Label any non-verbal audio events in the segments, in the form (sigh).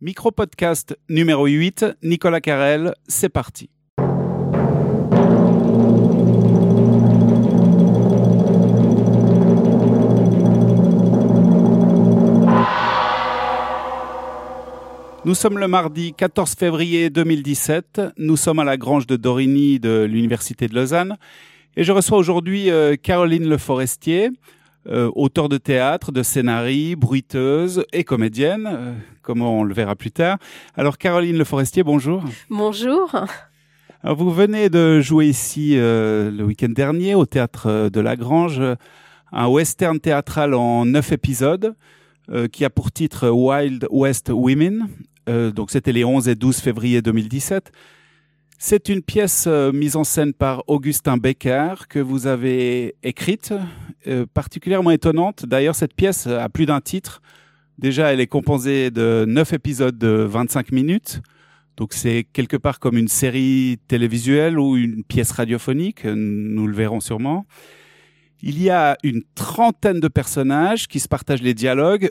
Micro-podcast numéro 8, Nicolas Carrel, c'est parti. Nous sommes le mardi 14 février 2017. Nous sommes à la grange de Dorigny de l'Université de Lausanne. Et je reçois aujourd'hui euh, Caroline Le Forestier, euh, auteure de théâtre, de scénarii, bruiteuse et comédienne, euh, comme on le verra plus tard. Alors Caroline Le Forestier, bonjour. Bonjour. Alors, vous venez de jouer ici le week-end dernier au théâtre de la Grange, un western théâtral en neuf épisodes. qui a pour titre Wild West Women. donc c'était les 11 et 12 février 2017. C'est une pièce euh, mise en scène par Augustin Becker que vous avez écrite, euh, particulièrement étonnante. D'ailleurs, cette pièce a plus d'un titre. Déjà, elle est composée de neuf épisodes de 25 minutes. Donc c'est quelque part comme une série télévisuelle ou une pièce radiophonique, nous le verrons sûrement. Il y a une trentaine de personnages qui se partagent les dialogues,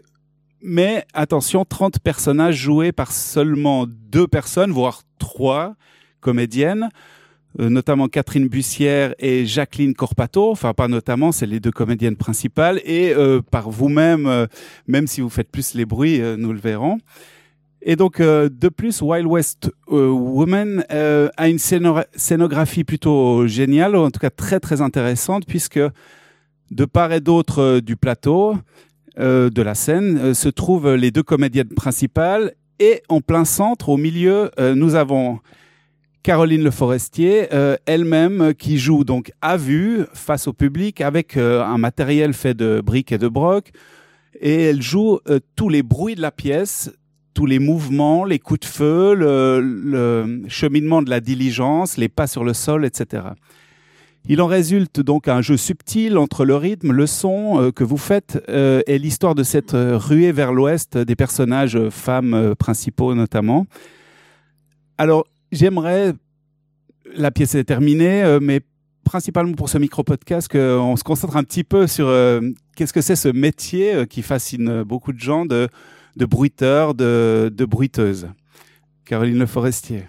mais attention, 30 personnages joués par seulement deux personnes, voire trois comédiennes, notamment Catherine Bussière et Jacqueline Corpato. Enfin, pas notamment, c'est les deux comédiennes principales. Et euh, par vous-même, euh, même si vous faites plus les bruits, nous le verrons. Et donc, de plus, Wild West Woman a une scénographie plutôt géniale, ou en tout cas très très intéressante, puisque de part et d'autre du plateau, de la scène, se trouvent les deux comédiennes principales. Et en plein centre, au milieu, nous avons Caroline Le Forestier, euh, elle-même euh, qui joue donc à vue face au public avec euh, un matériel fait de briques et de broc et elle joue tous les bruits de la pièce, tous les mouvements, les coups de feu, le, cheminement de la diligence, les pas sur le sol, etc. Il en résulte donc un jeu subtil entre le rythme, le son que vous faites et l'histoire de cette ruée vers l'ouest des personnages femmes principaux notamment. Alors, j'aimerais, la pièce est terminée, euh, mais principalement pour ce micro-podcast, qu'on se concentre un petit peu sur euh, qu'est-ce que c'est ce métier euh, qui fascine beaucoup de gens de, de bruiteur, de, de bruiteuse. Caroline Le Forestier.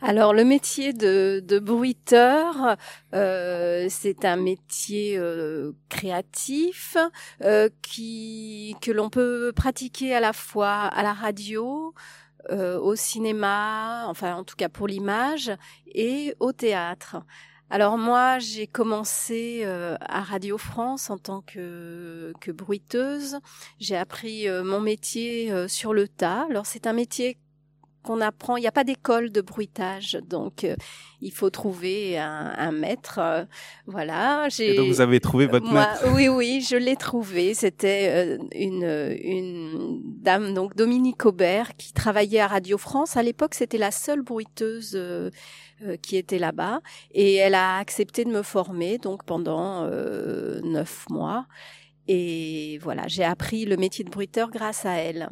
Alors le métier de, de bruiteur, c'est un métier créatif qui que l'on peut pratiquer à la fois à la radio, euh, au cinéma, enfin en tout cas pour l'image, et au théâtre. Alors moi, j'ai commencé euh, à Radio France en tant que, que bruiteuse. J'ai appris euh, mon métier sur le tas. Alors c'est un métier qu'on apprend. Il n'y a pas d'école de bruitage, donc euh, il faut trouver un, maître. Euh, voilà. Et donc vous avez trouvé votre maître. Oui, oui, je l'ai trouvé. C'était euh, une une dame donc Dominique Aubert qui travaillait à Radio France. À l'époque, c'était la seule bruiteuse. qui était là-bas et elle a accepté de me former donc pendant neuf mois et voilà j'ai appris le métier de bruiteur grâce à elle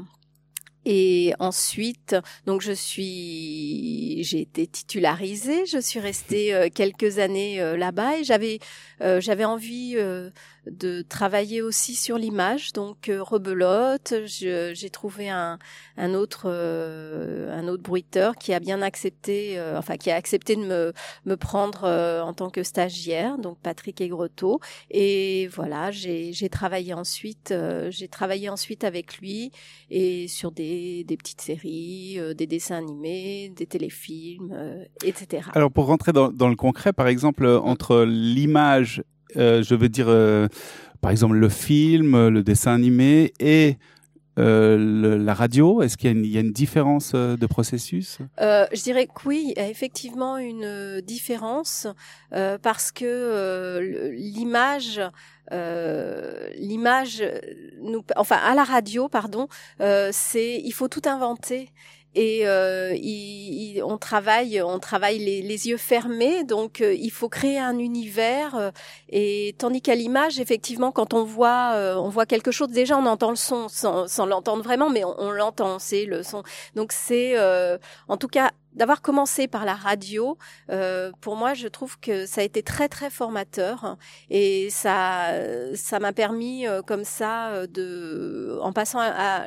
et ensuite, donc je suis, j'ai été titularisée. Je suis restée euh, quelques années euh, là-bas et j'avais, euh, j'avais envie de travailler aussi sur l'image. Donc rebelote, j'ai trouvé un, un autre, un autre bruiteur qui a bien accepté, enfin qui a accepté de me, me prendre en tant que stagiaire. Donc Patrick Aigretot. Et voilà, j'ai travaillé ensuite, j'ai travaillé ensuite avec lui et sur des des, petites séries, euh, des dessins animés, des téléfilms, euh, etc. Alors pour rentrer dans, dans, le concret, par exemple, euh, entre l'image, je veux dire, par exemple le film, le dessin animé et la radio Est-ce qu'il y, y, a une différence de processus? Euh, Je dirais que oui, il y a effectivement une différence euh, parce que l'image euh, l'image nous enfin à la radio pardon euh, c'est il faut tout inventer et euh, il, on travaille on travaille les, les yeux fermés. Donc euh, il faut créer un univers euh, et tandis qu'à l'image effectivement quand on voit on voit quelque chose déjà on entend le son sans, sans l'entendre vraiment mais on, on l'entend c'est le son. Donc c'est en tout cas d'avoir commencé par la radio, euh, pour moi, je trouve que ça a été très très formateur et ça ça m'a permis euh, comme ça euh, de, en passant à, à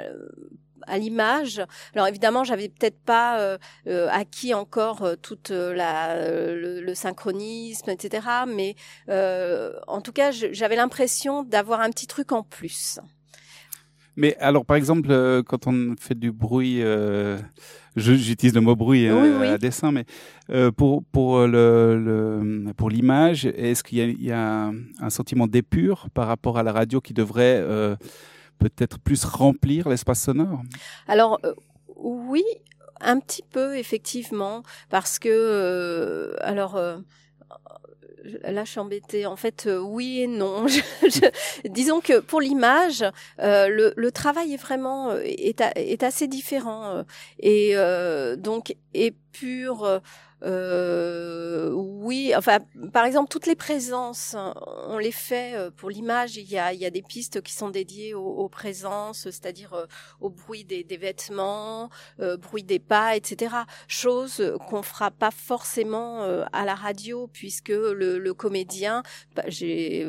l'image. Alors évidemment, j'avais peut-être pas euh, euh, acquis encore euh, toute la le, synchronisme, etc. Mais en tout cas, j'avais l'impression d'avoir un petit truc en plus. Mais alors, par exemple, quand on fait du bruit, j'utilise le mot bruit à dessin, mais pour pour le, pour l'image, est-ce qu'il y, y a, un sentiment d'épure par rapport à la radio qui devrait peut-être plus remplir l'espace sonore Alors euh, oui, un petit peu effectivement, parce que euh, alors. Euh, là, je suis embêtée. En fait, oui et non. (laughs) disons que pour l'image, le, travail est vraiment est assez différent et donc est pur euh, oui, enfin, par exemple, toutes les présences, on les fait euh, pour l'image. Il y a, il y a des pistes qui sont dédiées aux, présences, c'est-à-dire euh, au bruit des, des vêtements, euh, bruit des pas, etc. Chose qu'on fera pas forcément à la radio, puisque le, le comédien, bah,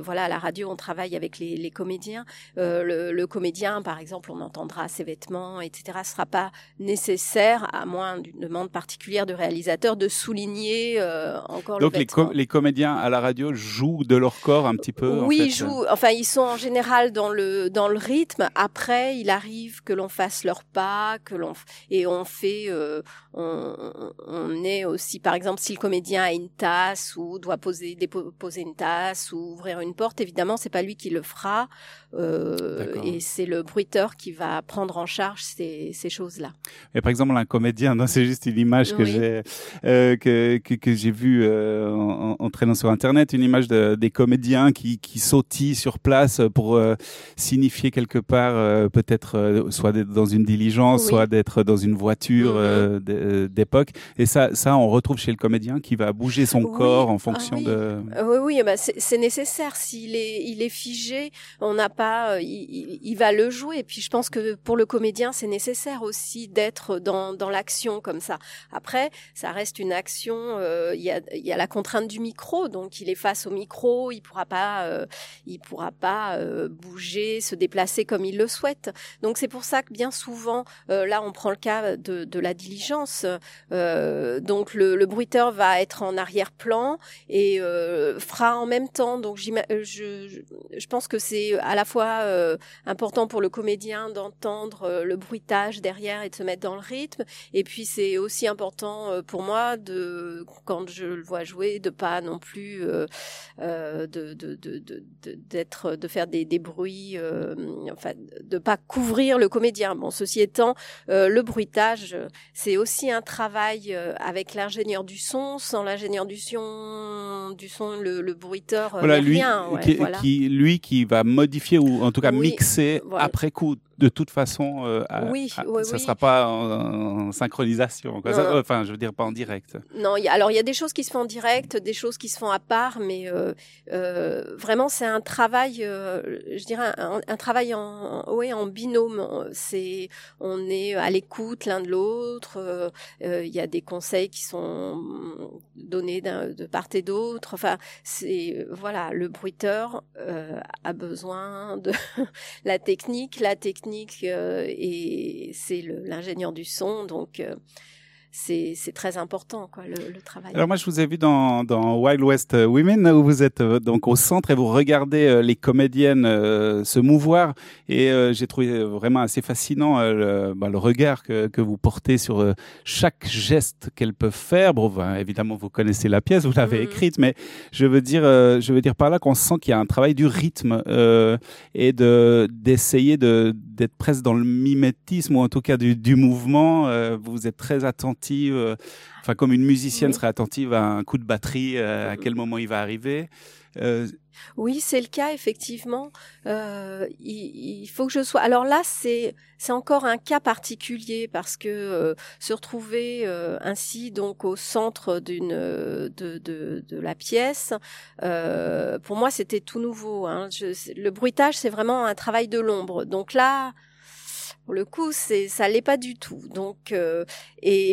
voilà, à la radio, on travaille avec les, les comédiens. Le, le, comédien, par exemple, on entendra ses vêtements, etc. Ce sera pas nécessaire, à moins d'une demande particulière de réalisateur, de souligner euh, encore Donc le les, les comédiens à la radio jouent de leur corps un petit peu. Oui, ils jouent. Enfin, ils sont en général dans le dans le rythme. Après, il arrive que l'on fasse leur pas, que l'on et on fait. Euh, on, on, est aussi, par exemple, si le comédien a une tasse ou doit poser déposer une tasse ou ouvrir une porte, évidemment, c'est pas lui qui le fera. Euh, et c'est le bruiteur qui va prendre en charge ces, ces choses-là. Et par exemple, un comédien, c'est juste une image que j'ai euh, que, que, que j'ai vue euh, en, en, traînant sur Internet, une image de, des comédiens qui, qui sautillent sur place pour euh, signifier quelque part, euh, peut-être soit d'être dans une diligence, soit d'être dans une voiture mm-hmm. d'époque. Et ça, ça, on retrouve chez le comédien qui va bouger son corps en fonction ah, oui. de. Oui, oui, bah c'est nécessaire. S'il est, il est figé, on n'a euh, il, va le jouer. Et puis je pense que pour le comédien, c'est nécessaire aussi d'être dans, dans l'action comme ça. Après, ça reste une action. Euh, il, y a, la contrainte du micro, donc il est face au micro, il pourra pas, euh, il pourra pas bouger, se déplacer comme il le souhaite. Donc c'est pour ça que bien souvent, là, on prend le cas de, la diligence. donc le, bruiteur va être en arrière-plan et fera en même temps. Donc je, je, pense que c'est à la fois euh, important pour le comédien d'entendre euh, le bruitage derrière et de se mettre dans le rythme. Et puis c'est aussi important euh, pour moi de quand je le vois jouer de pas non plus de d'être de, de, faire des, des bruits, enfin de pas couvrir le comédien. Bon, ceci étant, le bruitage c'est aussi un travail avec l'ingénieur du son. Sans l'ingénieur du son, du son, le, le bruiteur, voilà, lui, rien. qui, qui, lui qui va modifier ou en tout cas mixer après coup de toute façon, euh, oui, ça ne sera pas en, synchronisation. enfin, je veux dire pas en direct. Non, alors il y a des choses qui se font en direct, des choses qui se font à part, mais euh, euh, vraiment c'est un travail, euh, je dirais un, un, travail en, ouais, en binôme. C'est, on est à l'écoute l'un de l'autre. Euh, il y a des conseils qui sont donnés de part et d'autre. Enfin, c'est voilà, le bruiteur a besoin de (laughs) la technique, la technique euh, et c'est l'ingénieur du son, donc euh, c'est très important quoi le, le, travail. Alors moi je vous ai vu dans, dans Wild West Women où vous êtes euh, donc au centre et vous regardez euh, les comédiennes euh, se mouvoir et j'ai trouvé vraiment assez fascinant le, bah, le, regard que, que vous portez sur chaque geste qu'elles peuvent faire. Bon bah, évidemment vous connaissez la pièce, vous l'avez mm. écrite, mais je veux dire je veux dire par là qu'on sent qu'il y a un travail du rythme et de d'essayer de d'être presque dans le mimétisme ou en tout cas du, du mouvement. vous êtes très attentif euh, enfin comme une musicienne serait attentive à un coup de batterie, euh, à quel moment il va arriver. Euh, oui, c'est le cas effectivement. il, faut que je sois. Alors là, c'est c'est encore un cas particulier parce que se retrouver ainsi donc au centre d'une de, de, de la pièce, pour moi c'était tout nouveau. Hein. Je, le bruitage, c'est vraiment un travail de l'ombre. Donc là, pour le coup, c'est ça l'est pas du tout. Donc euh, et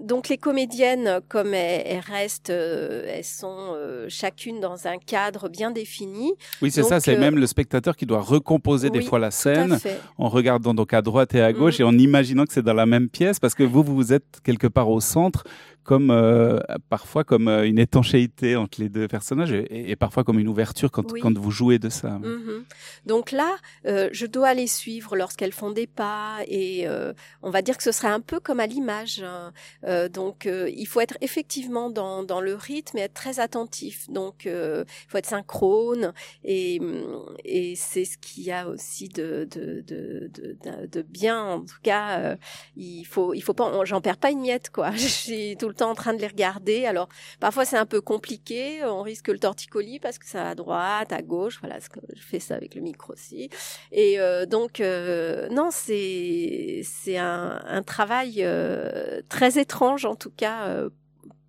donc les comédiennes, comme elles, restent, euh, elles sont euh, chacune dans un cadre bien défini. Oui, c'est ça. C'est même le spectateur qui doit recomposer des fois la scène en regardant donc à droite et à gauche mm. et en imaginant que c'est dans la même pièce parce que vous vous êtes quelque part au centre comme euh, parfois comme euh, une étanchéité entre les deux personnages et, parfois comme une ouverture quand, quand vous jouez de ça. Mhm. Donc là, euh, je dois les suivre lorsqu'elles font des pas et on va dire que ce serait un peu comme à l'image. Hein. donc il faut être effectivement dans, dans le rythme et être très attentif. Donc il faut être synchrone et, et c'est ce qu'il y a aussi de, de, de, de, de bien. En tout cas, il faut il faut pas j'en perds pas une miette quoi. (laughs) Je suis tout le temps en train de les regarder. Alors parfois c'est un peu compliqué, on risque le torticolis parce que ça à droite, à gauche. Voilà, ce que je fais ça avec le micro aussi. Et euh, donc euh, non, c'est c'est un, travail euh, très étrange en tout cas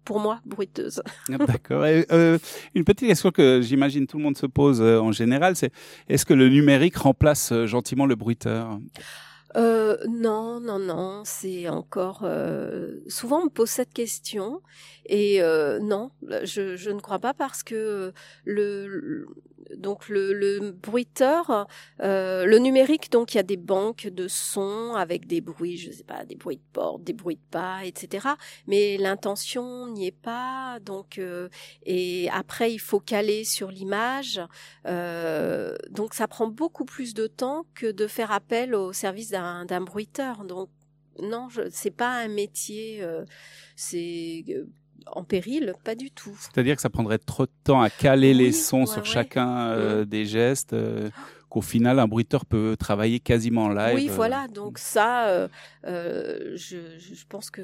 pour moi, bruiteuse. Ah, d'accord. Une petite question que j'imagine tout le monde se pose en général, c'est est-ce que le numérique remplace gentiment le bruiteur? Euh, non, non, non, c'est encore. Euh, souvent, on me pose cette question et euh, non, je, je, ne crois pas parce que le, donc le, le bruiteur, euh, le numérique, donc il y a des banques de sons avec des bruits, je sais pas, des bruits de porte, des bruits de pas, etc. Mais l'intention n'y est pas, donc euh, et après il faut caler sur l'image, euh, donc ça prend beaucoup plus de temps que de faire appel au service d'un bruiteur. Donc non, c'est pas un métier, c'est en péril, pas du tout. C'est-à-dire que ça prendrait trop de temps à caler les sons sur chacun euh, des gestes. Euh, qu'au final, un bruiteur peut travailler quasiment en live. Oui, voilà. Donc ça, je, je, pense que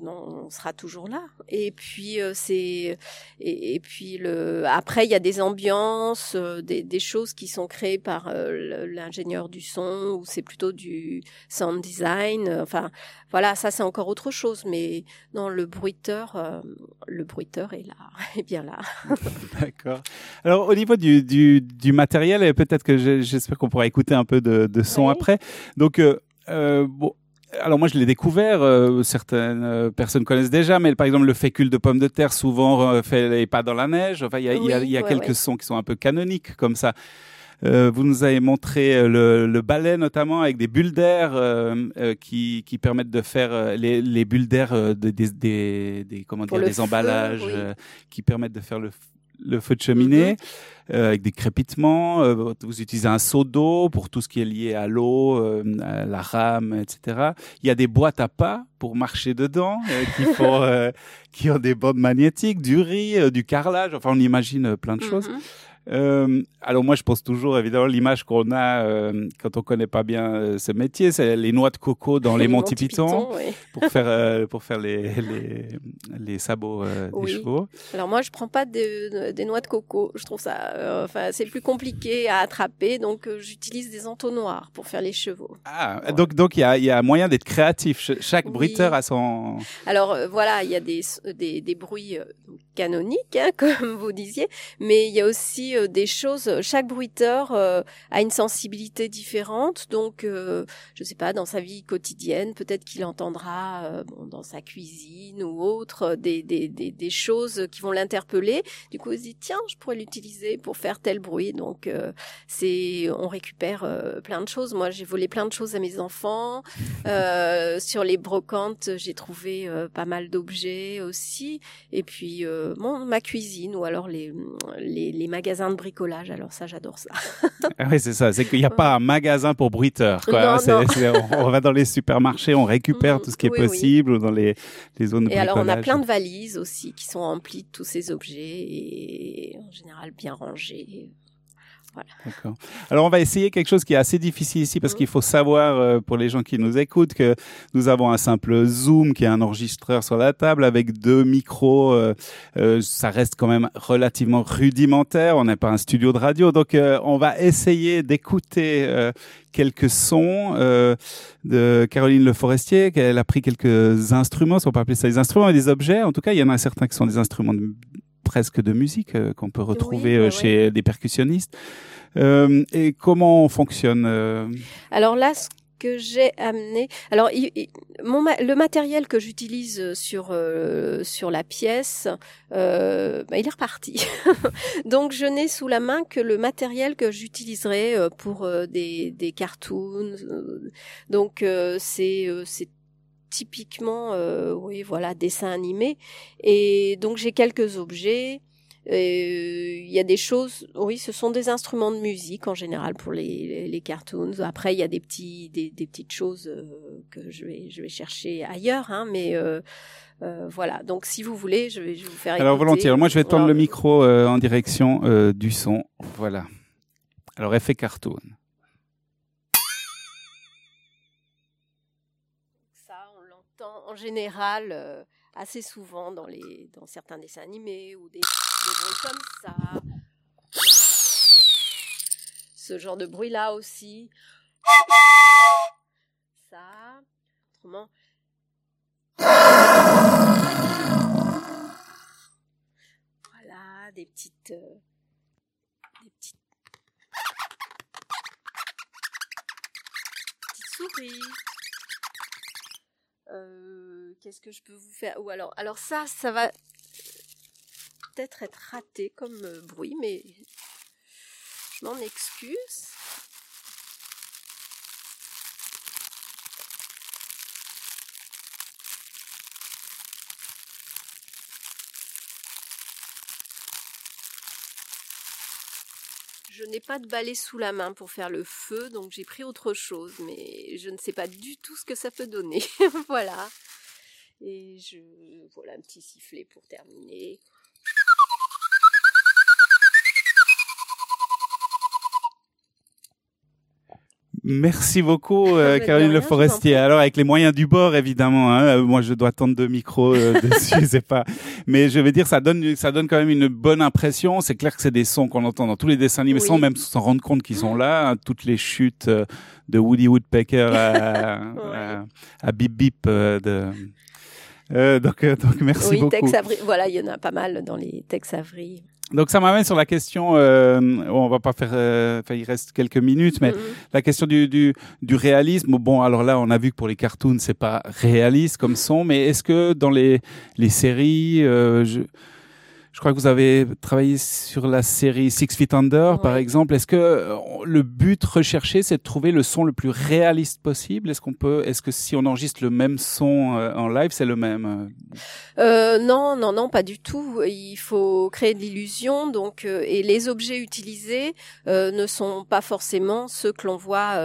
non, on sera toujours là. Et puis c'est et, puis le après il y a des ambiances, des, des choses qui sont créées par l'ingénieur du son ou c'est plutôt du sound design. Enfin voilà, ça c'est encore autre chose. Mais non, le bruiteur, euh, le bruiteur est là, (laughs) est bien là. (laughs) D'accord. Alors au niveau du, du, du matériel, peut-être que j'espère qu'on pourra écouter un peu de, de son après. Donc euh, euh, bon. Alors moi je l'ai découvert, euh, certaines personnes connaissent déjà, mais par exemple le fécule de pomme de terre souvent fait les pas dans la neige. Enfin il y a, y a, y a quelques sons qui sont un peu canoniques comme ça. Vous nous avez montré le, le, ballet notamment avec des bulles d'air qui, qui, permettent de faire les, les bulles d'air des, des, des, comment dire des emballages qui permettent de faire le le feu de cheminée mm-hmm. avec des crépitements. vous utilisez un seau d'eau pour tout ce qui est lié à l'eau, à la rame, etc. Il y a des boîtes à pas pour marcher dedans qui (laughs) font, qui ont des bandes magnétiques, du riz, du carrelage. Enfin, on imagine plein de choses. Euh, alors moi, je pense toujours, évidemment, l'image qu'on a euh, quand on connaît pas bien euh, ce métier, c'est les noix de coco dans les, Monty Python, (laughs) pour faire pour faire les les, les sabots des chevaux. Alors moi, je prends pas de, des noix de coco. Je trouve ça, enfin, c'est plus compliqué à attraper, donc j'utilise des entonnoirs pour faire les chevaux. Ah, donc donc il y a il y a moyen d'être créatif. Chaque bruiteur a son. Alors voilà, il y a des des, des bruits canoniques, hein, (laughs) comme vous disiez, mais il y a aussi euh, des choses. Chaque bruiteur euh, a une sensibilité différente, donc euh, je sais pas dans sa vie quotidienne, peut-être qu'il entendra bon, dans sa cuisine ou autre des, des, des, des choses qui vont l'interpeller. Du coup, il se dit tiens, je pourrais l'utiliser pour faire tel bruit. Donc c'est on récupère plein de choses. Moi, j'ai volé plein de choses à mes enfants. sur les brocantes, j'ai trouvé pas mal d'objets aussi. Et puis bon, ma cuisine ou alors les, les, les magasins de bricolage. Alors ça, j'adore ça. (laughs) Ah oui, c'est ça. C'est qu'il n'y a pas un magasin pour bruiteurs. Quoi. on, va dans les supermarchés, on récupère mm, tout ce qui est possible ou dans les, les zones de et alors, on a plein de valises aussi qui sont remplies de tous ces objets et en général bien Alors on va essayer quelque chose qui est assez difficile ici parce qu'il faut savoir euh, pour les gens qui nous écoutent que nous avons un simple zoom qui est un enregistreur sur la table avec deux micros. Euh, euh, ça reste quand même relativement rudimentaire. On n'est pas un studio de radio, donc on va essayer d'écouter quelques sons de Caroline Le Forestier. qu'elle a pris quelques instruments, si on peut appeler ça des instruments, et des objets. En tout cas, il y en a certains qui sont des instruments de presque de musique euh, qu'on peut retrouver euh, chez des percussionnistes. Euh, et comment on fonctionne Alors là, ce que j'ai amené. Alors, mon, le matériel que j'utilise sur euh, sur la pièce, euh, bah, il est reparti. (laughs) Donc, je n'ai sous la main que le matériel que j'utiliserai euh, pour des des cartoons. Donc, c'est c'est typiquement, oui, voilà, dessin animé. Et donc, j'ai quelques objets. Euh, il y a des choses, oui, ce sont des instruments de musique en général pour les, les, cartoons. Après, il y a des petits, des, des petites choses euh, que je vais, je vais chercher ailleurs, hein, mais euh, euh, voilà. Donc, si vous voulez, je vais, je vais vous faire. Alors volontiers. moi, je vais tendre le micro en direction du son. Voilà. Alors, effet cartoon. En général assez souvent dans les, dans certains dessins animés ou des des bruits comme ça. Ce genre de bruit-là aussi. Ça. Autrement. Voilà, des petites. Euh, des petites. Petites souris. Euh, Qu'est-ce que je peux vous faire? Ou alors, alors ça, ça va peut-être être raté comme euh, bruit, mais je m'en excuse. Je n'ai pas de balai sous la main pour faire le feu, donc j'ai pris autre chose, mais je ne sais pas du tout ce que ça peut donner. (laughs) voilà. Et je voilà un petit sifflet pour terminer. Merci beaucoup, euh, Caroline Le Forestier. Alors, avec les moyens du bord, évidemment, hein, euh, moi, je dois tendre deux micros euh, (laughs) dessus, c'est pas. Mais je vais dire, ça donne, ça donne quand même une bonne impression. C'est clair que c'est des sons qu'on entend dans tous les dessins animés, sans même s'en rendre compte qu'ils sont là. Hein, toutes les chutes de Woody Woodpecker à, (laughs) à, Bip Bip de. donc, donc, merci oui, beaucoup. Tex Avery, voilà, il y en a pas mal dans les Tex Avery. Donc ça m'amène sur la question, euh, on va pas faire, euh, il reste quelques minutes, mais la question du, du, du, réalisme. Bon, alors là, on a vu que pour les cartoons, c'est pas réaliste comme son, mais est-ce que dans les, les séries, euh, je, je crois que vous avez travaillé sur la série Six Feet Under, par exemple. Est-ce que euh, le but recherché, c'est de trouver le son le plus réaliste possible? Est-ce qu'on peut, est-ce que si on enregistre le même son euh, en live, c'est le même euh, Non, non, non, pas du tout. Il faut créer de l'illusion, donc et les objets utilisés ne sont pas forcément ceux que l'on voit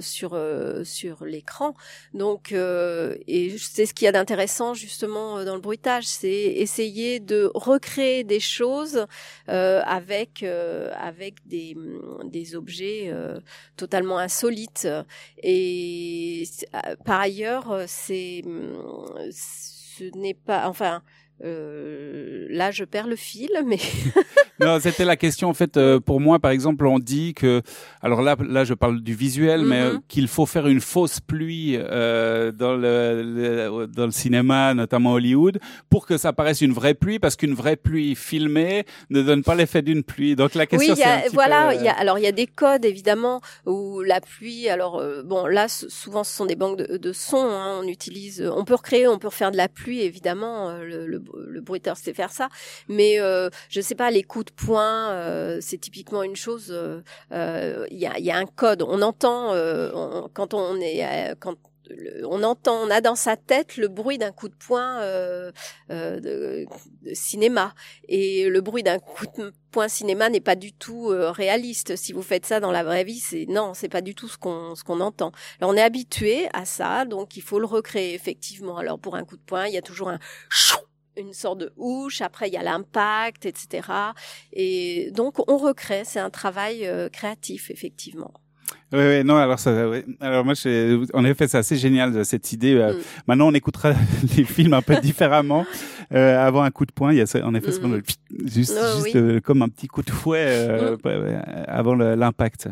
sur sur l'écran. Donc, et c'est ce qu'il y a d'intéressant justement dans le bruitage, c'est essayer de recréer des choses euh, avec euh, avec des, des objets euh, totalement insolites. Et par ailleurs c'est ce n'est pas enfin euh, là, je perds le fil, (laughs) mais (laughs) non, c'était la question en fait. Euh, pour moi, par exemple, on dit que, alors là, là, je parle du visuel, mais euh, mm-hmm. qu'il faut faire une fausse pluie euh, dans le, dans le cinéma, notamment Hollywood, pour que ça paraisse une vraie pluie, parce qu'une vraie pluie filmée ne donne pas l'effet d'une pluie. Donc la question, oui, c'est voilà, il y a, alors il y a des codes évidemment où la pluie. Alors bon, là, souvent, ce sont des banques de, de sons. Hein, on utilise, on peut recréer, on peut refaire de la pluie, évidemment. le, le le bruiteur sait faire ça, mais euh, je sais pas les coups de poing, euh, c'est typiquement une chose. Euh, il y, a, y, a, un code. On entend quand on est quand on entend, on a dans sa tête le bruit d'un coup de poing euh, euh, de, cinéma. Et le bruit d'un coup de poing cinéma n'est pas du tout réaliste. Si vous faites ça dans la vraie vie, c'est non, c'est pas du tout ce qu'on ce qu'on entend. Alors on est habitué à ça, donc il faut le recréer effectivement. Alors pour un coup de poing, il y a toujours un une sorte de houche, après il y a l'impact, etc. Et donc on recrée, c'est un travail euh, créatif effectivement. Oui, oui, non, alors ça, oui. alors moi, en effet, c'est assez génial cette idée. Euh, mm. Maintenant, on écoutera (laughs) les films un peu (laughs) différemment. Euh, avant un coup de poing, il y a en effet mm. juste, oh, juste euh, comme un petit coup de fouet mm. avant l'impact.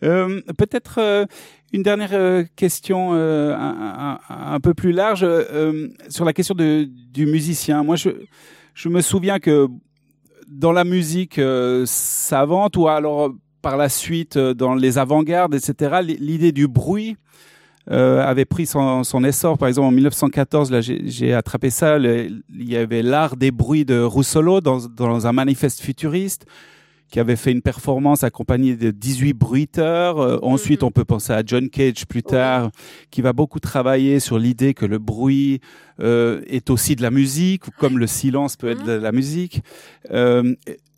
Peut-être une dernière euh, question euh, un, peu plus large euh, sur la question du musicien. Moi, je, me souviens que dans la musique savante ou alors par la suite dans les avant-gardes, etc., l'idée du bruit avait pris son, essor. Par exemple, en 1914, là, j'ai attrapé ça. il y avait l'art des bruits de dans, dans un manifeste futuriste qui avait fait une performance accompagnée de 18 bruiteurs. Euh, ensuite, mhm. on peut penser à John Cage plus tard, qui va beaucoup travailler sur l'idée que le bruit euh, est aussi de la musique, comme le silence peut être mhm. de la musique. Euh,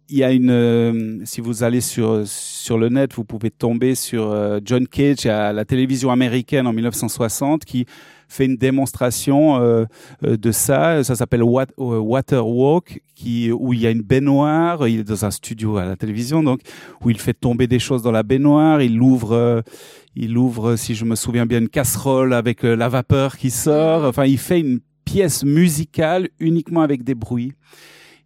il y a une, euh, si vous allez sur sur le net, vous pouvez tomber sur euh, John Cage à la télévision américaine en 1960 qui fait une démonstration euh, de ça. Ça s'appelle Water Walk, qui où il y a une baignoire. Il est dans un studio à la télévision, donc où il fait tomber des choses dans la baignoire. Il ouvre, il ouvre, si je me souviens bien, une casserole avec la vapeur qui sort. Enfin, il fait une pièce musicale uniquement avec des bruits.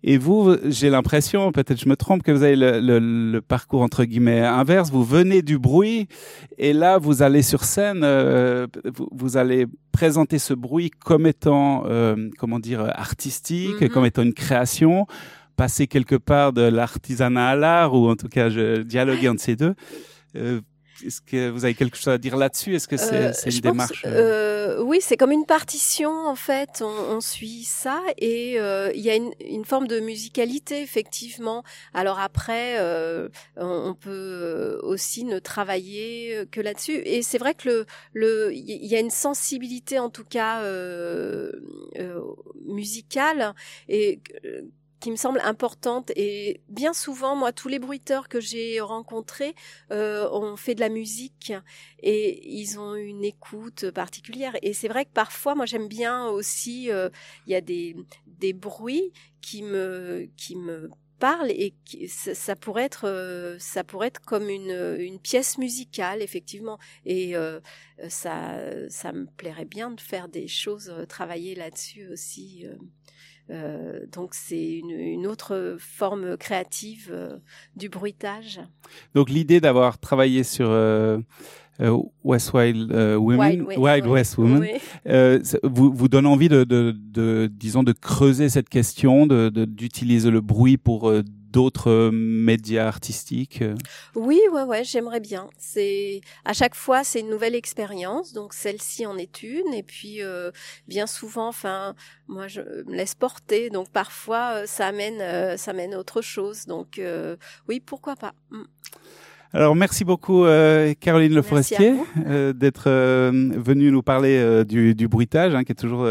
Et vous, j'ai l'impression, peut-être je me trompe, que vous avez le, le, le, parcours entre guillemets inverse. Vous venez du bruit et là, vous allez sur scène, euh, vous, vous, allez présenter ce bruit comme étant, euh, comment dire, artistique, mm-hmm. comme étant une création, passer quelque part de l'artisanat à l'art, ou en tout cas, je dialoguer entre ces deux. Euh, est-ce que vous avez quelque chose à dire là-dessus? Est-ce que c'est euh, une démarche euh... Oui, c'est comme une partition en fait. On, on suit ça et euh, il y a une, une, forme de musicalité effectivement. Alors après, euh, on, peut aussi ne travailler que là-dessus. Et c'est vrai que le le il y a une sensibilité en tout cas musicale et qui me semble importante. Et bien souvent moi tous les bruiteurs que j'ai rencontrés euh, ont fait de la musique et ils ont une écoute particulière. Et c'est vrai que parfois moi j'aime bien aussi euh, il y a des des bruits qui me qui me parlent et qui, ça, pourrait être euh, ça pourrait être comme une une pièce musicale effectivement. Et euh, ça ça me plairait bien de faire des choses travailler là-dessus aussi euh, donc c'est une, une, autre forme créative euh, du bruitage. Donc l'idée d'avoir travaillé sur euh, West Wild Women, Wild, West Women, vous, vous donne envie de, de, de, disons, de creuser cette question, de d'utiliser le bruit pour d'autres euh, médias artistiques euh? Oui, ouais, ouais, j'aimerais bien. C'est à chaque fois c'est une nouvelle expérience, donc celle-ci en est une, et puis euh, bien souvent, enfin, moi je me laisse porter, donc parfois ça amène, ça amène autre chose, donc oui, pourquoi pas. Mm. Alors merci beaucoup euh, Caroline Le Forestier euh, d'être euh, venue nous parler euh, du, du, bruitage, hein, qui est toujours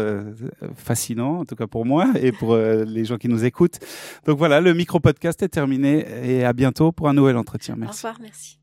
fascinant, en tout cas pour moi et pour les gens qui nous écoutent. Donc voilà, le micro podcast est terminé et à bientôt pour un nouvel entretien. Merci. Au revoir, merci.